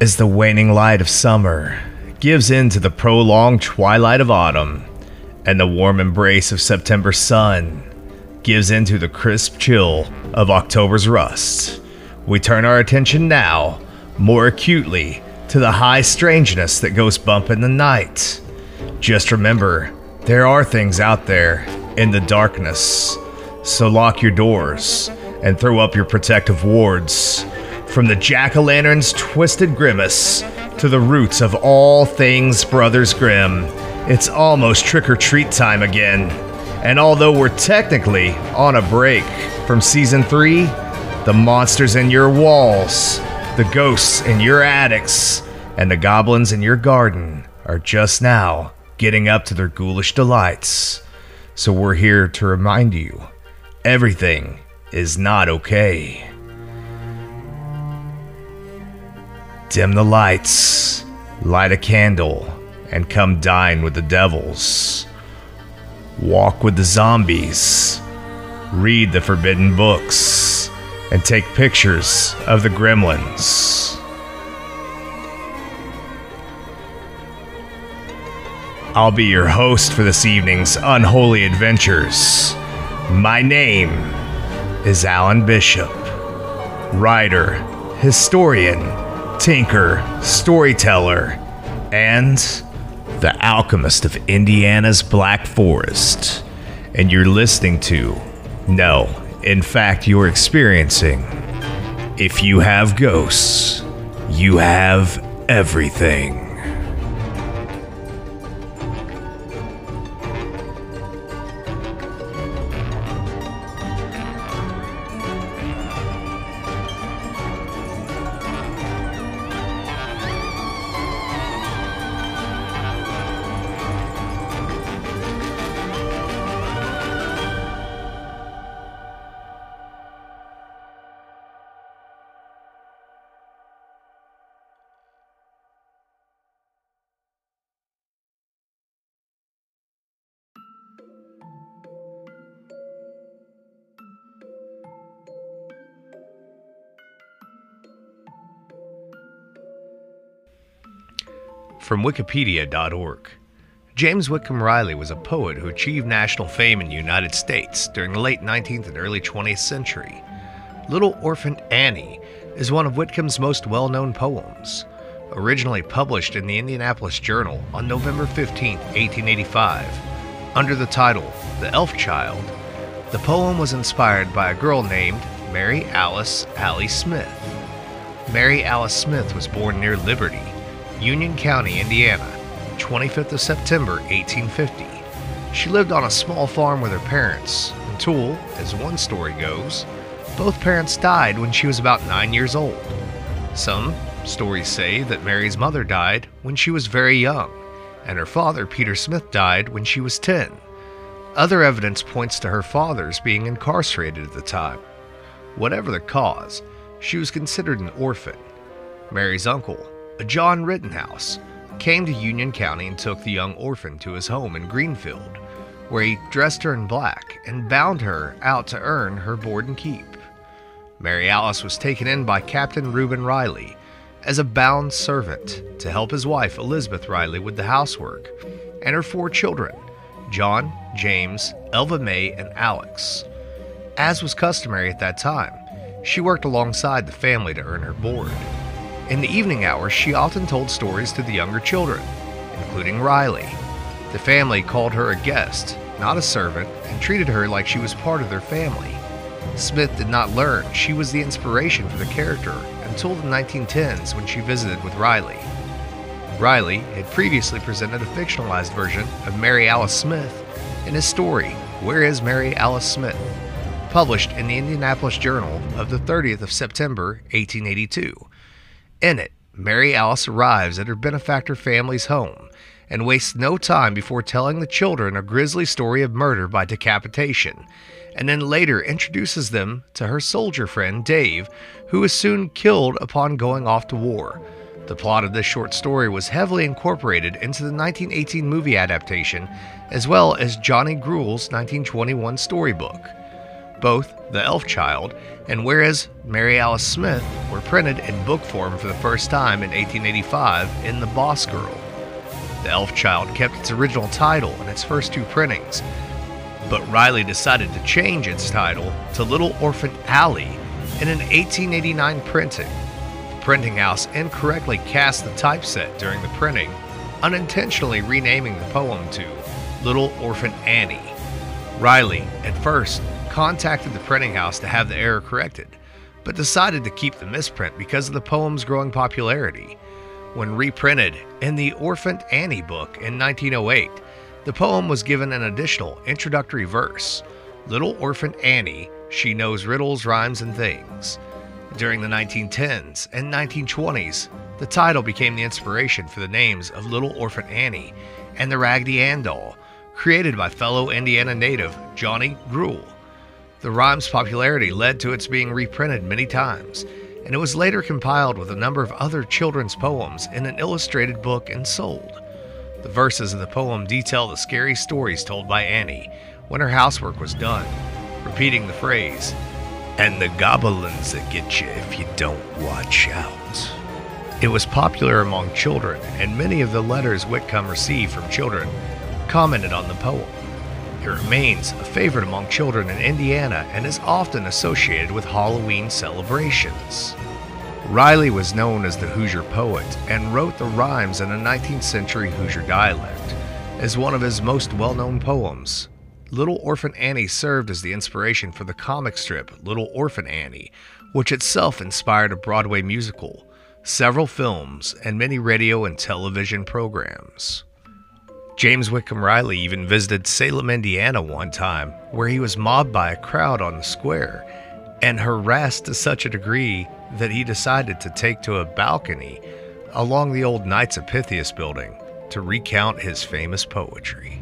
As the waning light of summer gives in to the prolonged twilight of autumn, and the warm embrace of September sun gives in to the crisp chill of October's rust, we turn our attention now more acutely to the high strangeness that goes bump in the night. Just remember, there are things out there in the darkness, so lock your doors and throw up your protective wards. From the jack o' lantern's twisted grimace to the roots of all things Brothers Grimm, it's almost trick or treat time again. And although we're technically on a break from season 3, the monsters in your walls, the ghosts in your attics, and the goblins in your garden are just now getting up to their ghoulish delights. So we're here to remind you everything is not okay. Dim the lights, light a candle, and come dine with the devils. Walk with the zombies, read the forbidden books, and take pictures of the gremlins. I'll be your host for this evening's unholy adventures. My name is Alan Bishop, writer, historian, tinker, storyteller, and the alchemist of Indiana's Black Forest. And you're listening to, no, in fact, you're experiencing, if you have ghosts, you have everything. From Wikipedia.org. James Whitcomb Riley was a poet who achieved national fame in the United States during the late 19th and early 20th century. Little Orphan Annie is one of Whitcomb's most well known poems. Originally published in the Indianapolis Journal on November 15, 1885, under the title The Elf Child, the poem was inspired by a girl named Mary Alice Allie Smith. Mary Alice Smith was born near Liberty, Union County, Indiana, 25th of September 1850. She lived on a small farm with her parents until, as one story goes, both parents died when she was about nine years old. Some stories say that Mary's mother died when she was very young, and her father, Peter Smith, died when she was 10. Other evidence points to her father's being incarcerated at the time. Whatever the cause, she was considered an orphan. Mary's uncle, John Rittenhouse, came to Union County and took the young orphan to his home in Greenfield, where he dressed her in black and bound her out to earn her board and keep. Mary Alice was taken in by Captain Reuben Riley as a bound servant to help his wife Elizabeth Riley with the housework and her four children John, James, Elva May, and Alex. As was customary at that time, she worked alongside the family to earn her board. In the evening hours, she often told stories to the younger children, including Riley. The family called her a guest, not a servant, and treated her like she was part of their family. Smith did not learn she was the inspiration for the character until the 1910s when she visited with Riley. Riley had previously presented a fictionalized version of Mary Alice Smith in his story, Where is Mary Alice Smith? published in the Indianapolis Journal of the 30th of September, 1882. In it, Mary Alice arrives at her benefactor family's home and wastes no time before telling the children a grisly story of murder by decapitation, and then later introduces them to her soldier friend Dave, who is soon killed upon going off to war. The plot of this short story was heavily incorporated into the 1918 movie adaptation, as well as Johnny Gruelle's 1921 storybook. Both The Elf Child and Where is Mary Alice Smith were printed in book form for the first time in 1885 in The Boss Girl. The Elf Child kept its original title in its first two printings, but Riley decided to change its title to Little Orphan Annie in an 1889 printing The printing house incorrectly cast the typeset during the printing, unintentionally renaming the poem to Little Orphan Annie. Riley, at first, contacted the printing house to have the error corrected, but decided to keep the misprint because of the poem's growing popularity. When reprinted in the Orphan Annie book in 1908, the poem was given an additional introductory verse Little Orphan Annie, she knows riddles, rhymes, and things. During the 1910s and 1920s, the title became the inspiration for the names of Little Orphan Annie and the Raggedy Ann doll, created by fellow Indiana native Johnny Gruelle. The rhyme's popularity led to its being reprinted many times, and it was later compiled with a number of other children's poems in an illustrated book and sold. The verses of the poem detail the scary stories told by Annie when her housework was done, repeating the phrase, and the goblins that get you if you don't watch out. It was popular among children, and many of the letters Whitcomb received from children commented on the poem. It remains a favorite among children in Indiana and is often associated with Halloween celebrations. Riley was known as the Hoosier poet and wrote the rhymes in a 19th century Hoosier dialect. As one of his most well known poems, Little Orphan Annie served as the inspiration for the comic strip Little Orphan Annie, which itself inspired a Broadway musical, several films, and many radio and television programs. James Whitcomb Riley even visited Salem, Indiana one time, where he was mobbed by a crowd on the square and harassed to such a degree that he decided to take to a balcony along the old Knights of Pythias building to recount his famous poetry.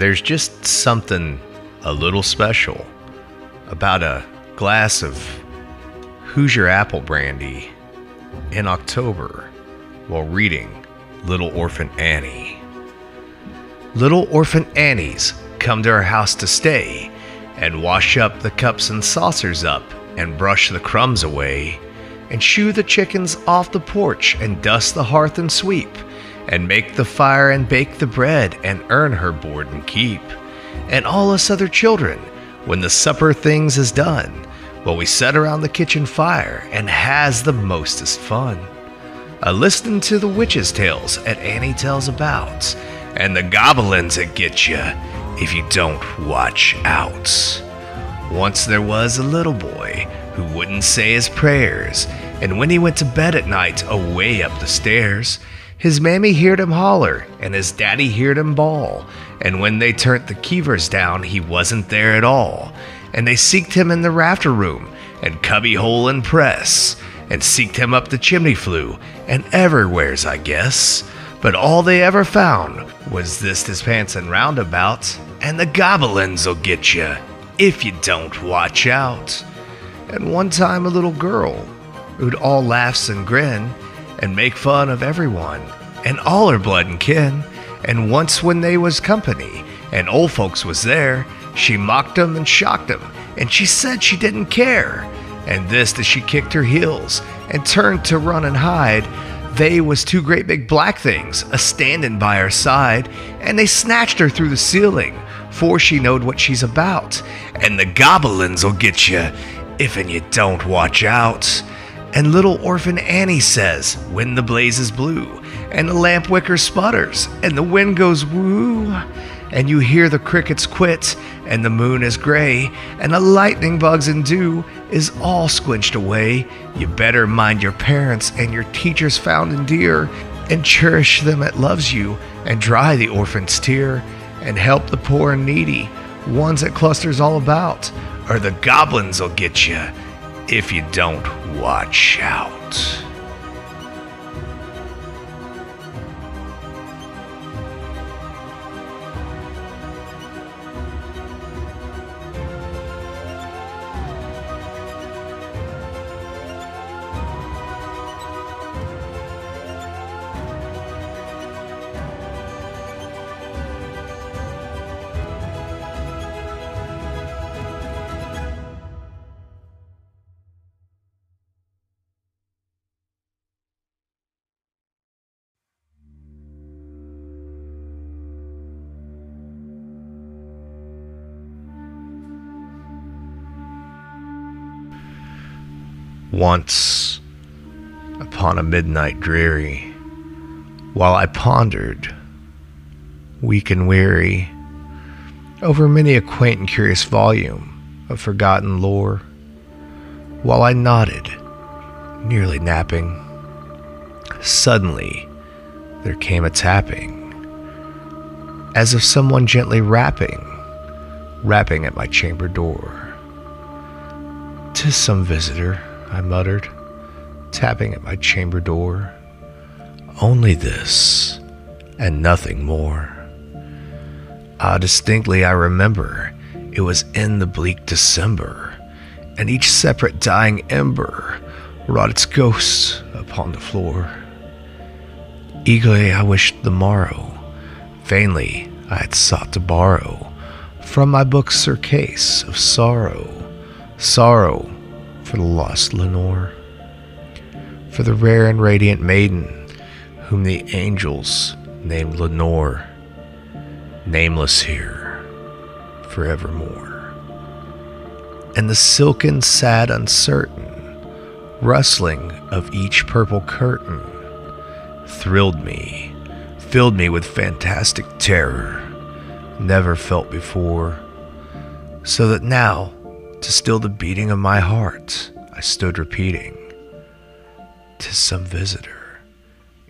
There's just something a little special about a glass of Hoosier apple brandy in October while reading Little Orphan Annie. Little Orphan Annies come to our house to stay and wash up the cups and saucers up and brush the crumbs away and shoo the chickens off the porch and dust the hearth and sweep and make the fire and bake the bread and earn her board and keep. And all us other children, when the supper things is done, while we set around the kitchen fire and has the mostest fun. A listening to the witches' tales at Annie tells about, and the goblins that get you if you don't watch out. Once there was a little boy who wouldn't say his prayers, and when he went to bed at night, away up the stairs, his mammy heard him holler, and his daddy heard him bawl. And when they turned the keevers down, he wasn't there at all. And they seeked him in the rafter room, and cubby hole and press, and seeked him up the chimney flue, and everywheres, I guess. But all they ever found was this his pants and roundabouts, and the goblins'll get you if you don't watch out. And one time a little girl, who'd all laughs and grin, and make fun of everyone, and all her blood and kin. And once when they was company, and old folks was there, she mocked 'em and shocked 'em, and she said she didn't care. And this that she kicked her heels and turned to run and hide. They was two great big black things a standin' by her side, and they snatched her through the ceiling, for she knowed what she's about. And the goblins'll get you if and you don't watch out. And little orphan Annie says, when the blaze is blue, and the lamp wicker sputters, and the wind goes woo, and you hear the crickets quit, and the moon is gray, and the lightning bugs and dew is all squinched away, you better mind your parents and your teachers found and dear, and cherish them that loves you, and dry the orphan's tear, and help the poor and needy, ones that clusters all about, or the goblins'll get you if you don't watch out. Once, upon a midnight dreary, while I pondered, weak and weary, over many a quaint and curious volume of forgotten lore, while I nodded, nearly napping, suddenly there came a tapping, as of someone gently rapping, rapping at my chamber door. Tis some visitor I muttered, tapping at my chamber door. Only this, and nothing more. Ah, distinctly I remember it was in the bleak December, and each separate dying ember wrought its ghost upon the floor. Eagerly I wished the morrow, vainly I had sought to borrow from my book's surcase of sorrow, sorrow for the lost Lenore, for the rare and radiant maiden whom the angels named Lenore, nameless here forevermore. And the silken, sad, uncertain rustling of each purple curtain thrilled me, filled me with fantastic terror never felt before, so that now to still the beating of my heart, I stood repeating, "'Tis some visitor,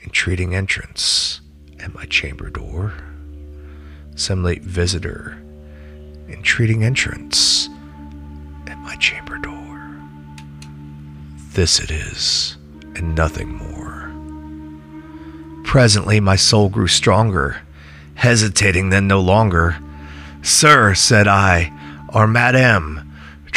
entreating entrance at my chamber door. Some late visitor, entreating entrance at my chamber door. This it is, and nothing more. Presently my soul grew stronger, hesitating then no longer. Sir, said I, or Madame,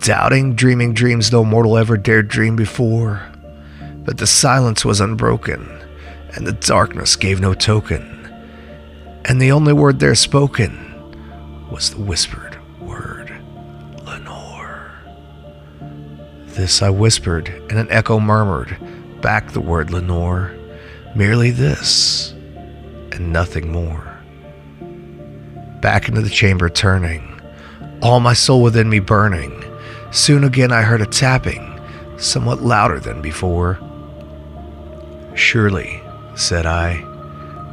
doubting, dreaming dreams no mortal ever dared dream before. But the silence was unbroken, and the darkness gave no token. And the only word there spoken was the whispered word, Lenore. This I whispered, and an echo murmured back the word Lenore. Merely this, and nothing more. Back into the chamber turning, all my soul within me burning Soon again I heard a tapping, somewhat louder than before. Surely, said I,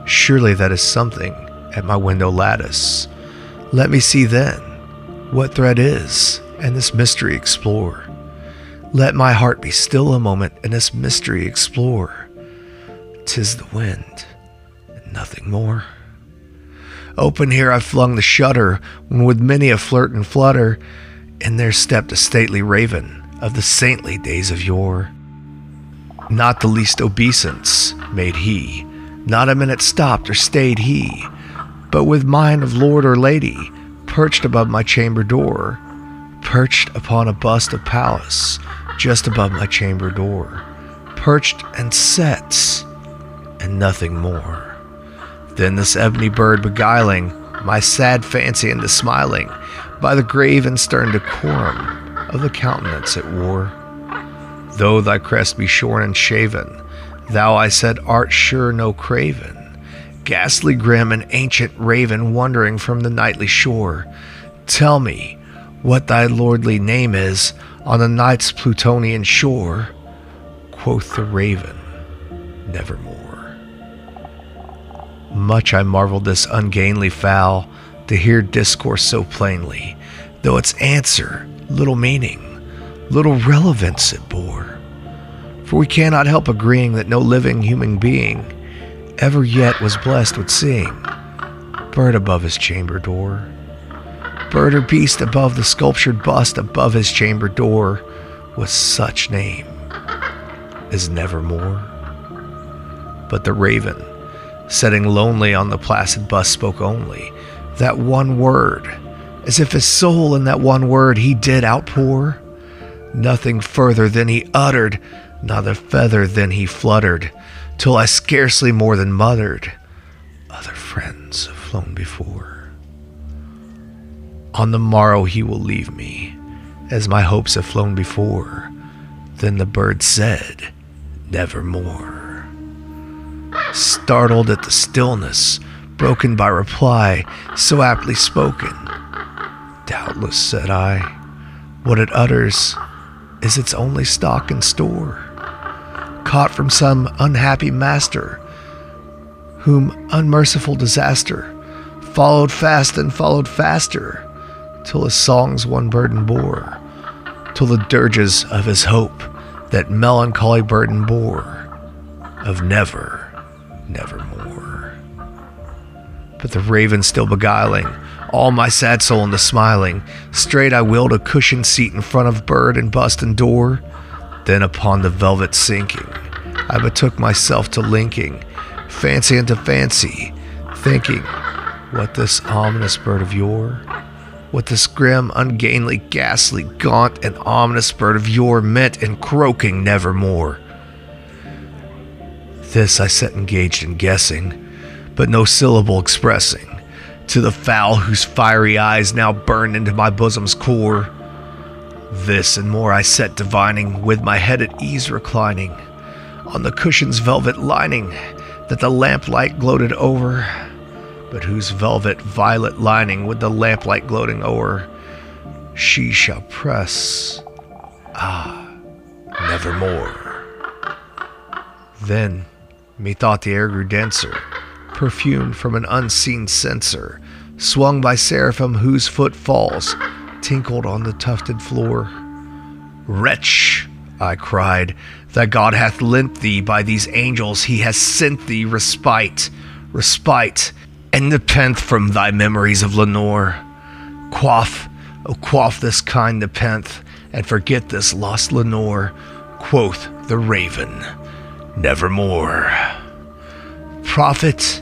surely that is something at my window lattice. Let me see then what thread is, and this mystery explore. Let my heart be still a moment and this mystery explore. Tis the wind, and nothing more. Open here I flung the shutter, when with many a flirt and flutter, and there stepped a stately raven of the saintly days of yore. Not the least obeisance made he, not a minute stopped or stayed he, but with mind of lord or lady, perched above my chamber door, perched upon a bust of Pallas, just above my chamber door, perched and set, and nothing more. Then this ebony bird beguiling my sad fancy into smiling by the grave and stern decorum of the countenance it wore. Though thy crest be shorn and shaven, thou, I said, art sure no craven, ghastly grim and ancient raven wandering from the nightly shore. Tell me what thy lordly name is on the night's Plutonian shore. Quoth the raven, nevermore. Much I marveled this ungainly fowl to hear discourse so plainly, though its answer little meaning, little relevance it bore. For we cannot help agreeing that no living human being ever yet was blessed with seeing bird above his chamber door, bird or beast above the sculptured bust above his chamber door with such name as nevermore. But the raven, setting lonely on the placid bust, spoke only that one word, as if his soul in that one word he did outpour. Nothing further than he uttered, not a feather than he fluttered, till I scarcely more than muttered, Other friends have flown before. On the morrow he will leave me, as my hopes have flown before. Then the bird said, Nevermore startled at the stillness, broken by reply so aptly spoken. Doubtless, said I, what it utters is its only stock and store, caught from some unhappy master, whom unmerciful disaster followed fast and followed faster, till his songs one burden bore, till the dirges of his hope that melancholy burden bore of never nevermore. But the raven still beguiling, all my sad soul into smiling, straight I willed a cushioned seat in front of bird and bust and door. Then upon the velvet sinking, I betook myself to linking fancy into fancy, thinking what this ominous bird of yore, what this grim, ungainly, ghastly, gaunt, and ominous bird of yore meant in croaking nevermore. This I set engaged in guessing, but no syllable expressing, to the fowl whose fiery eyes now burned into my bosom's core. This and more I sat divining, with my head at ease reclining, on the cushion's velvet lining that the lamplight gloated over, but whose velvet violet lining with the lamplight gloating o'er, she shall press, ah, nevermore. Then Methought the air grew denser, perfumed from an unseen censer, swung by seraphim whose footfalls tinkled on the tufted floor. Wretch, I cried, that God hath lent thee by these angels, he has sent thee respite, respite, and nepenthe from thy memories of Lenore. Quaff, oh, quaff this kind nepenthe, and forget this lost Lenore, quoth the raven nevermore. Prophet,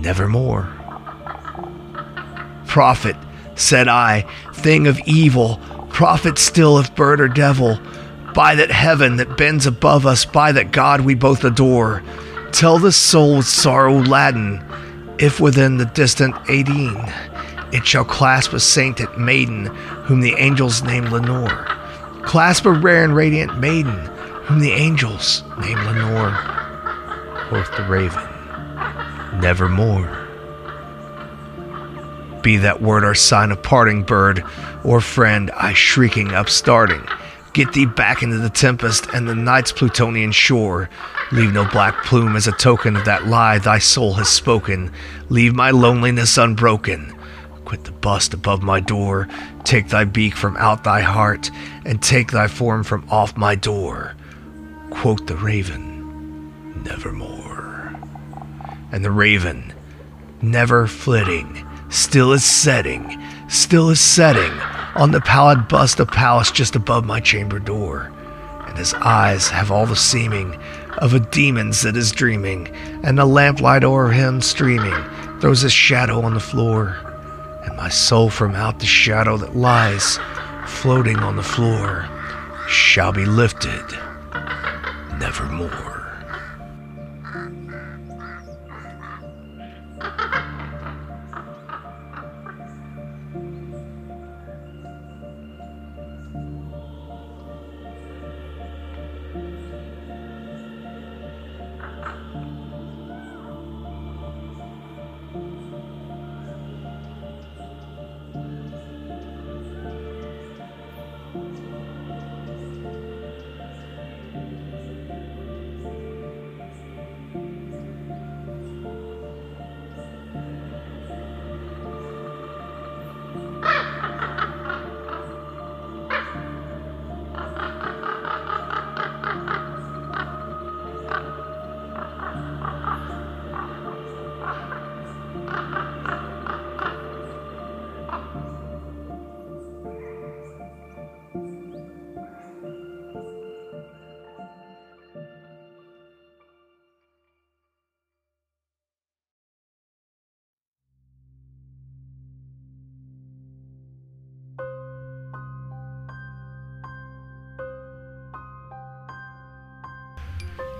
nevermore. Prophet, said I, thing of evil, prophet still if bird or devil, by that heaven that bends above us, by that God we both adore, tell the soul with sorrow laden, if within the distant Aidenn it shall clasp a sainted maiden, whom the angels name Lenore. Clasp a rare and radiant maiden, whom the angels name Lenore, quoth the raven, nevermore. Be that word our sign of parting, bird, or friend, I shrieking upstarting. Get thee back into the tempest and the night's Plutonian shore. Leave no black plume as a token of that lie thy soul has spoken. Leave my loneliness unbroken. Quit the bust above my door. Take thy beak from out thy heart, and take thy form from off my door quoth the raven, nevermore. And the raven, never flitting, still is setting, still is setting on the pallid bust of Pallas just above my chamber door. And his eyes have all the seeming of a demon's that is dreaming, and the lamplight o'er him streaming throws a shadow on the floor. And my soul from out the shadow that lies floating on the floor shall be lifted nevermore.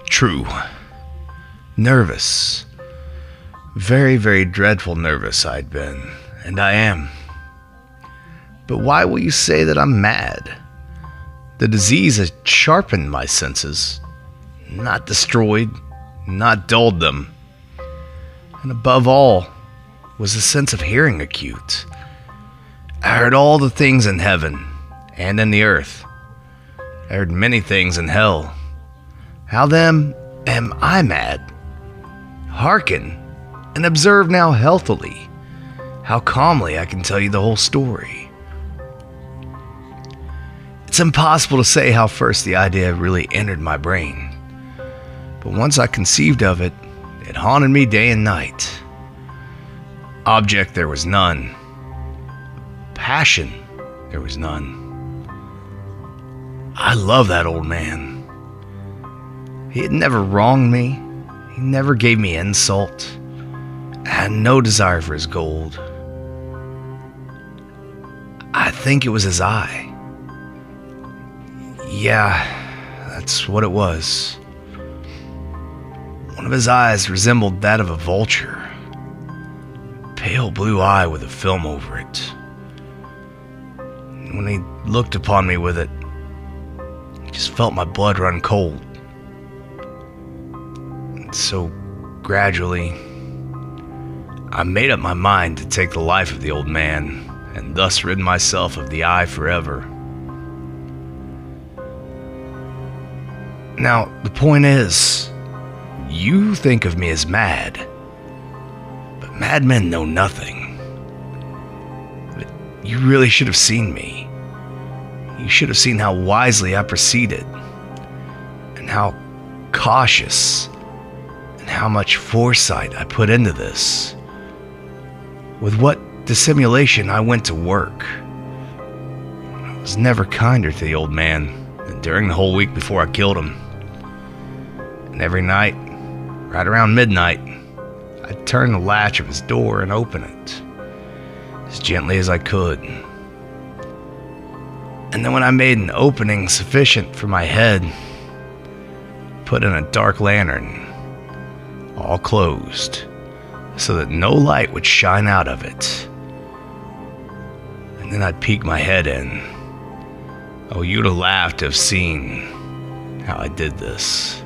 True. Nervous. Very, very dreadful nervous I'd been, and I am. But why will you say that I'm mad? The disease has sharpened my senses, not destroyed, not dulled them. And above all was the sense of hearing acute. I heard all the things in heaven and in the earth. I heard many things in hell. How then am I mad? Hearken and observe now healthily how calmly I can tell you the whole story. It's impossible to say how first the idea really entered my brain, but once I conceived of it, it haunted me day and night. Object there was none, passion there was none. I love that old man. He had never wronged me. He never gave me insult. I had no desire for his gold. I think it was his eye. Yeah, that's what it was. One of his eyes resembled that of a vulture. Pale blue eye with a film over it. When he looked upon me with it, I just felt my blood run cold. So gradually, I made up my mind to take the life of the old man and thus rid myself of the eye forever. Now, the point is, you think of me as mad, but madmen know nothing. You really should have seen me. You should have seen how wisely I proceeded, and how cautious and how much foresight I put into this. With what dissimulation I went to work. I was never kinder to the old man than during the whole week before I killed him. And every night, right around midnight, I'd turn the latch of his door and open it as gently as I could. And then when I made an opening sufficient for my head, put in a dark lantern all closed, so that no light would shine out of it. And then I'd peek my head in. Oh, you'd have laughed to have seen how I did this.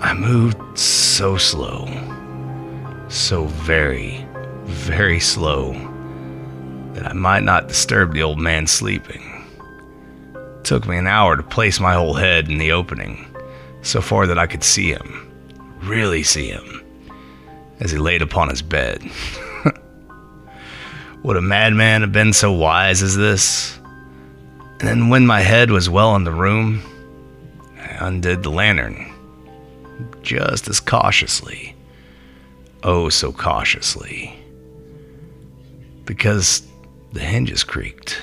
I moved so slow, so very, very slow, that I might not disturb the old man sleeping. It took me an hour to place my whole head in the opening, so far that I could see him really see him as he laid upon his bed. Would a madman have been so wise as this? And then, when my head was well in the room, I undid the lantern just as cautiously. Oh, so cautiously. Because the hinges creaked.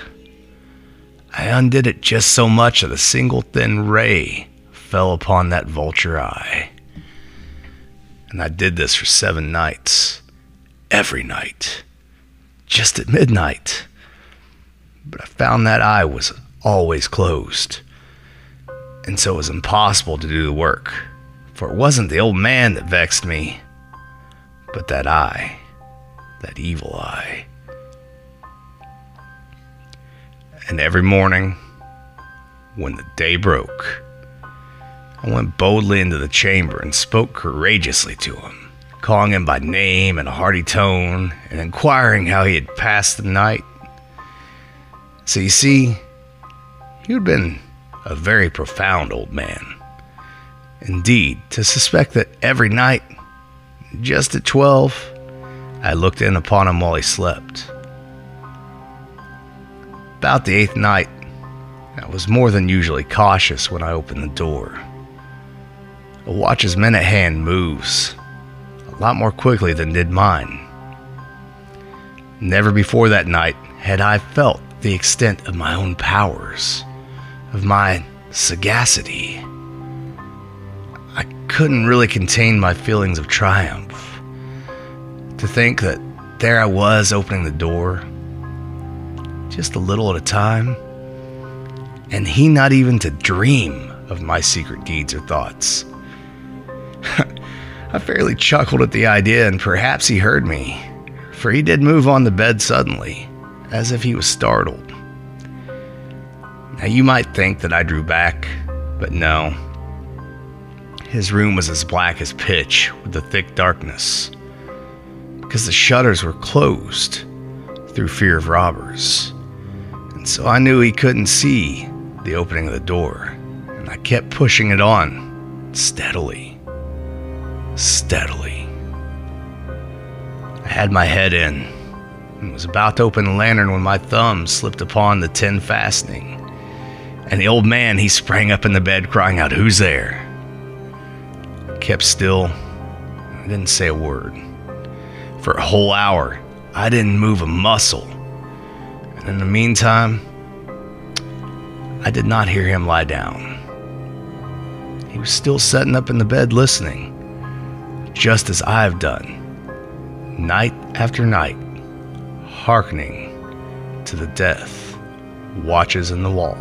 I undid it just so much that a single thin ray fell upon that vulture eye. And I did this for seven nights. Every night. Just at midnight. But I found that eye was always closed. And so it was impossible to do the work. For it wasn't the old man that vexed me, but that eye. That evil eye. And every morning, when the day broke, I went boldly into the chamber and spoke courageously to him, calling him by name in a hearty tone and inquiring how he had passed the night. So you see, he had been a very profound old man. Indeed, to suspect that every night, just at twelve, I looked in upon him while he slept. About the eighth night, I was more than usually cautious when I opened the door. A watch's minute hand moves a lot more quickly than did mine. Never before that night had I felt the extent of my own powers, of my sagacity. I couldn't really contain my feelings of triumph. To think that there I was opening the door just a little at a time, and he not even to dream of my secret deeds or thoughts. I fairly chuckled at the idea, and perhaps he heard me, for he did move on the bed suddenly, as if he was startled. Now, you might think that I drew back, but no. His room was as black as pitch with the thick darkness, because the shutters were closed through fear of robbers and so I knew he couldn't see the opening of the door, and I kept pushing it on steadily. Steadily. I had my head in and was about to open the lantern when my thumb slipped upon the tin fastening. And the old man, he sprang up in the bed crying out, Who's there? I kept still. I didn't say a word. For a whole hour, I didn't move a muscle and in the meantime, I did not hear him lie down. He was still sitting up in the bed listening, just as I have done, night after night, hearkening to the death watches in the wall.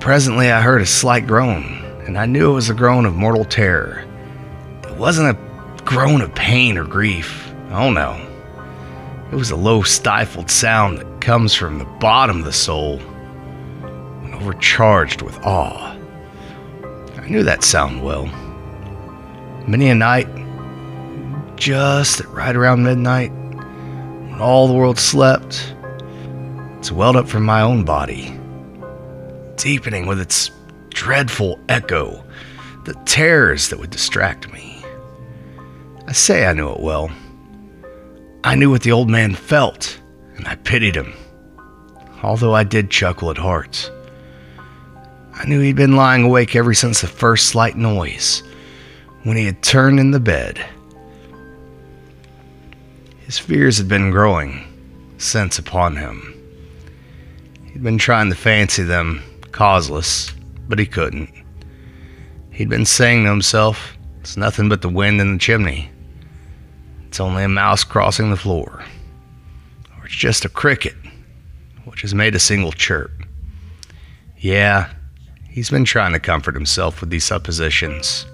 Presently, I heard a slight groan, and I knew it was a groan of mortal terror. It wasn't a groan of pain or grief. Oh no. It was a low, stifled sound that comes from the bottom of the soul when overcharged with awe. I knew that sound well. Many a night, just right around midnight, when all the world slept, it's welled up from my own body, deepening with its dreadful echo the terrors that would distract me. I say I knew it well. I knew what the old man felt, and I pitied him, although I did chuckle at heart. I knew he'd been lying awake ever since the first slight noise, when he had turned in the bed. His fears had been growing since upon him. He'd been trying to fancy them causeless, but he couldn't. He'd been saying to himself, It's nothing but the wind in the chimney. It's only a mouse crossing the floor. Or it's just a cricket, which has made a single chirp. Yeah, he's been trying to comfort himself with these suppositions,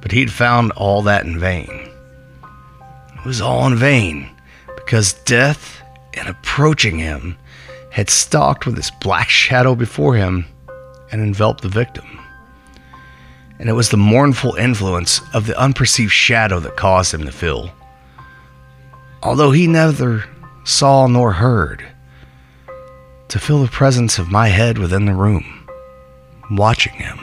but he'd found all that in vain. It was all in vain, because death, in approaching him, had stalked with its black shadow before him and enveloped the victim. And it was the mournful influence of the unperceived shadow that caused him to feel although he neither saw nor heard, to feel the presence of my head within the room, watching him.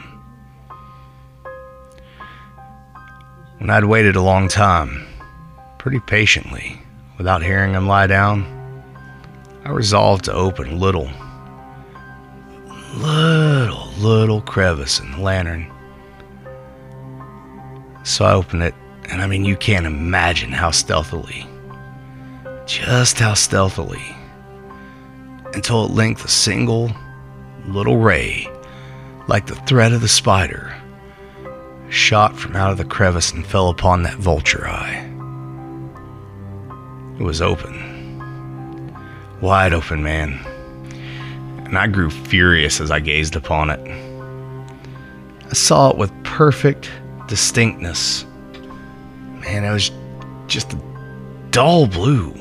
When I'd waited a long time, pretty patiently, without hearing him lie down, I resolved to open little, little, little crevice in the lantern. So I opened it, and I mean, you can't imagine how stealthily, just how stealthily, until at length a single little ray, like the thread of the spider, shot from out of the crevice and fell upon that vulture eye. It was open, wide open, man, and I grew furious as I gazed upon it. I saw it with perfect distinctness. Man, it was just a dull blue,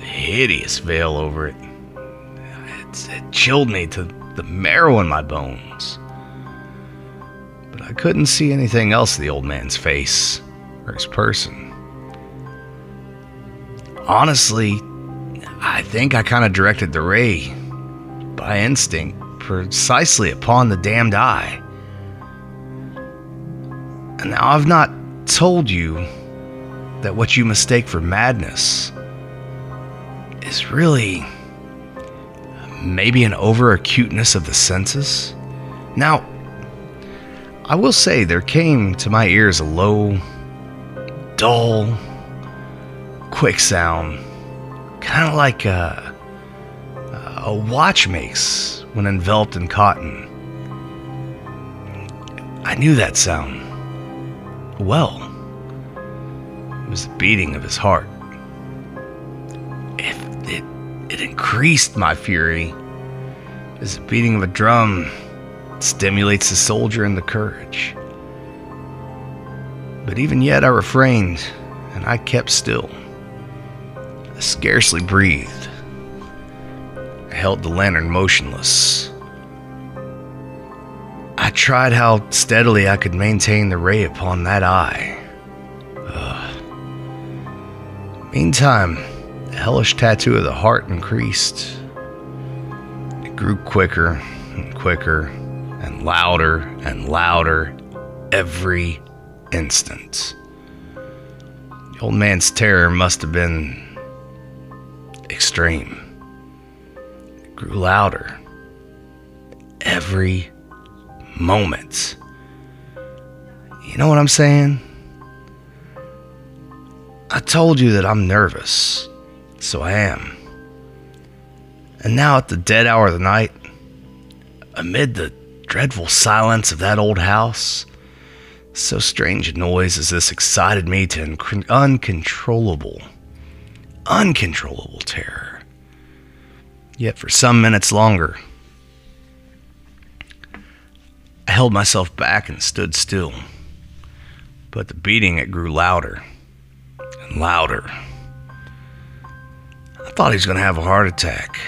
hideous veil over it. It, chilled me to the marrow in my bones. But I couldn't see anything else of the old man's face or his person. Honestly, I think I kind of directed the ray by instinct precisely upon the damned eye. And now I've not told you that what you mistake for madness is really maybe an over acuteness of the senses. Now, I will say there came to my ears a low, dull, quick sound, kind of like a, a watch makes when enveloped in cotton. I knew that sound well. It was the beating of his heart. Increased my fury as the beating of a drum stimulates the soldier and the courage. But even yet I refrained and I kept still. I scarcely breathed. I held the lantern motionless. I tried how steadily I could maintain the ray upon that eye. Ugh. Meantime, hellish tattoo of the heart increased. It grew quicker and quicker and louder and louder every instant. The old man's terror must have been extreme. It grew louder every moment. You know what I'm saying? I told you that I'm nervous, so I am. And now, at the dead hour of the night, amid the dreadful silence of that old house, so strange a noise as this excited me to un- uncontrollable, uncontrollable terror. Yet, for some minutes longer, I held myself back and stood still. But the beating, it grew louder and louder. Thought he was going to have a heart attack.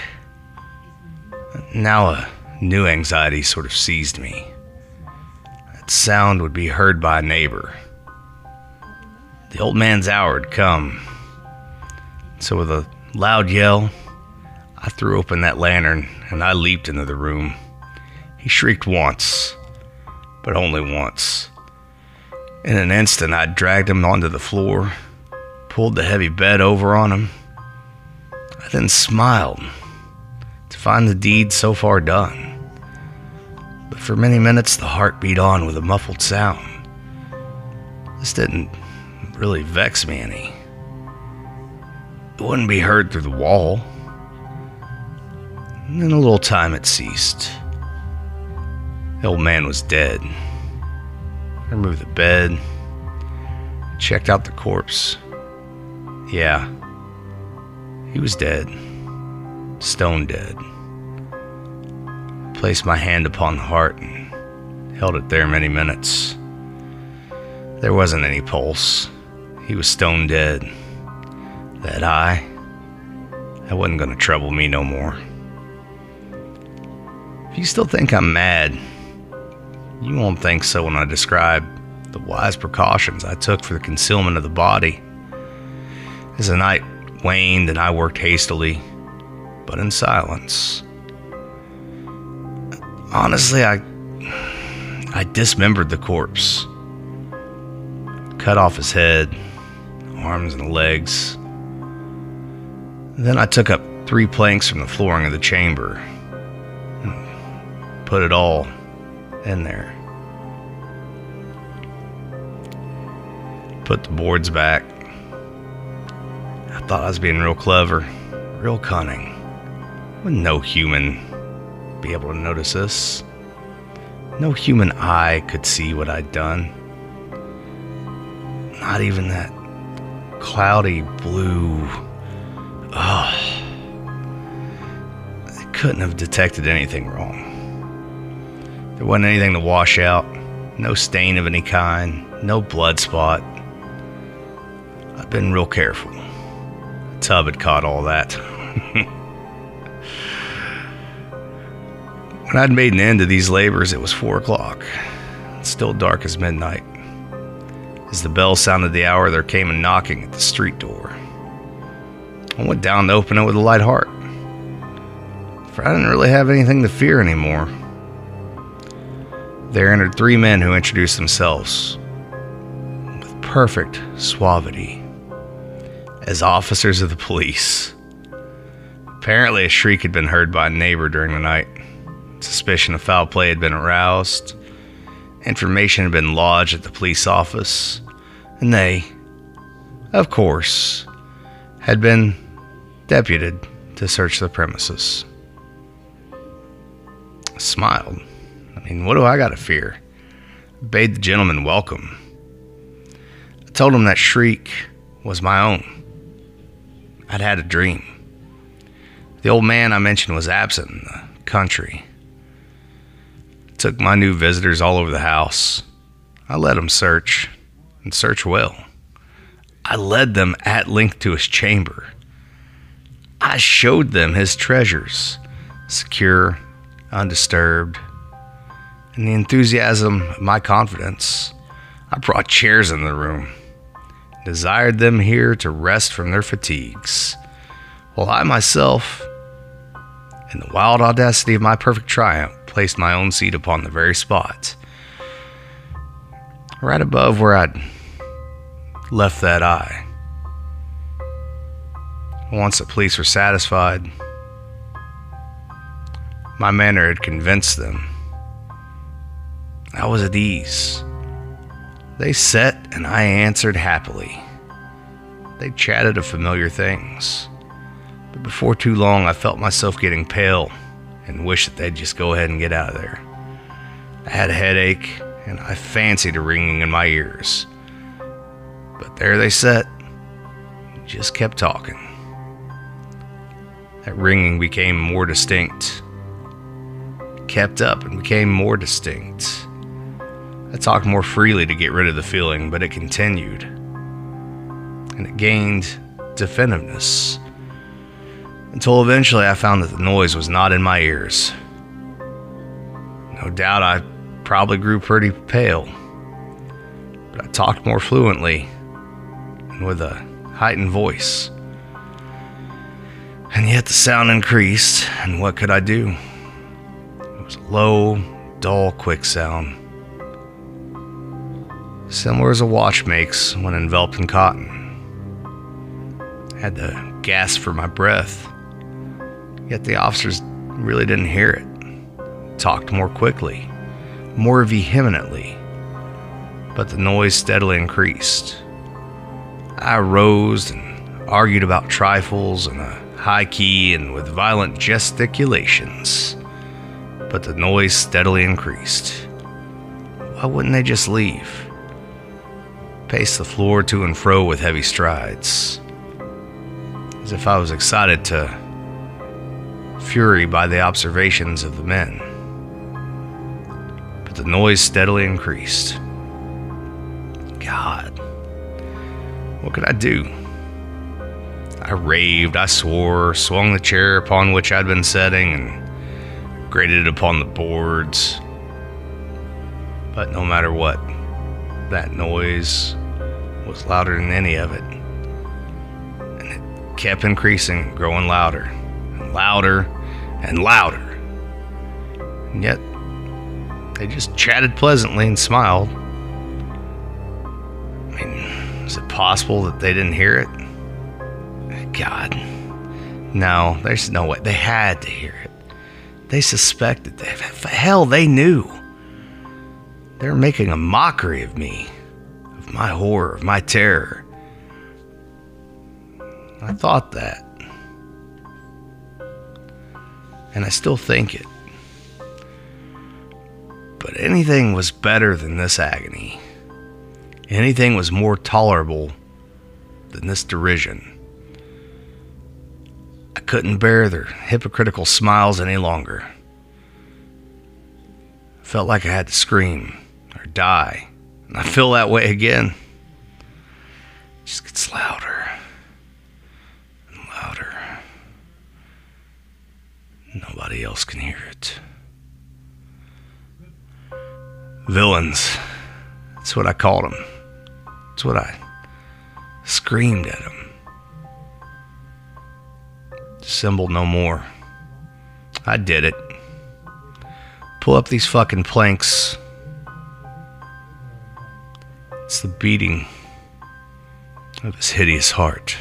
Now a new anxiety sort of seized me. That sound would be heard by a neighbor. The old man's hour had come. So, with a loud yell, I threw open that lantern and I leaped into the room. He shrieked once, but only once. In an instant, I dragged him onto the floor, pulled the heavy bed over on him. Then smiled to find the deed so far done. But for many minutes, the heart beat on with a muffled sound. This didn't really vex me any. It wouldn't be heard through the wall. And in a little time, it ceased. The old man was dead. I removed the bed, checked out the corpse. Yeah, he was dead, stone dead. Placed my hand upon the heart and held it there many minutes. There wasn't any pulse. He was stone dead. That eye, that wasn't going to trouble me no more. If you still think I'm mad, you won't think so when I describe the wise precautions I took for the concealment of the body. As the night waned and I worked hastily, but in silence. Honestly, I I dismembered the corpse. Cut off his head, arms and legs. Then I took up three planks from the flooring of the chamber and put it all in there. Put the boards back. I thought I was being real clever, real cunning. Wouldn't no human be able to notice this? No human eye could see what I'd done. Not even that cloudy blue. Oh. They couldn't have detected anything wrong. There wasn't anything to wash out, no stain of any kind, no blood spot. I've been real careful. Tub had caught all that. when I'd made an end of these labors, it was four o'clock. It's still dark as midnight. As the bell sounded the hour, there came a knocking at the street door. I went down to open it with a light heart, for I didn't really have anything to fear anymore. There entered three men who introduced themselves with perfect suavity as officers of the police. Apparently, a shriek had been heard by a neighbor during the night. Suspicion of foul play had been aroused. Information had been lodged at the police office. And they, of course, had been deputed to search the premises. I smiled. I mean, what do I got to fear? I bade the gentleman welcome. I told him that shriek was my own. I'd had a dream. The old man I mentioned was absent in the country. Took my new visitors all over the house. I let them search, and search well. I led them at length to his chamber. I showed them his treasures, secure, undisturbed. In the enthusiasm of my confidence, I brought chairs in the room, desired them here to rest from their fatigues, while I myself, in the wild audacity of my perfect triumph, placed my own seat upon the very spot, right above where I'd left that eye. Once the police were satisfied, my manner had convinced them. I was at ease. They sat and I answered happily. They chatted of familiar things. But before too long, I felt myself getting pale and wished that they'd just go ahead and get out of there. I had a headache and I fancied a ringing in my ears. But there they sat, just kept talking. That ringing became more distinct, kept up and became more distinct. I talked more freely to get rid of the feeling, but it continued. And it gained definitiveness until eventually I found that the noise was not in my ears. No doubt I probably grew pretty pale, but I talked more fluently and with a heightened voice. And yet the sound increased, and what could I do? It was a low, dull, quick sound, similar as a watch makes when enveloped in cotton. I had to gasp for my breath, yet the officers really didn't hear it. Talked more quickly, more vehemently, but the noise steadily increased. I rose and argued about trifles in a high key and with violent gesticulations, but the noise steadily increased. Why wouldn't they just leave? Pace the floor to and fro with heavy strides, as if I was excited to fury by the observations of the men. But the noise steadily increased. God, what could I do? I raved, I swore, swung the chair upon which I'd been sitting, and grated it upon the boards. But no matter what, that noise was louder than any of it. And it kept increasing, growing louder, and louder, and louder. And yet, they just chatted pleasantly and smiled. I mean, is it possible that they didn't hear it? God. No, there's no way. They had to hear it. They suspected. Hell, they knew. They were making a mockery of me, my horror, my terror. I thought that. And I still think it. But anything was better than this agony. Anything was more tolerable than this derision. I couldn't bear their hypocritical smiles any longer. I felt like I had to scream or die. And I feel that way again. It just gets louder and louder. Nobody else can hear it. Villains. That's what I called them. That's what I screamed at them. Dissemble no more. I did it. Pull up these fucking planks. It's the beating of his hideous heart.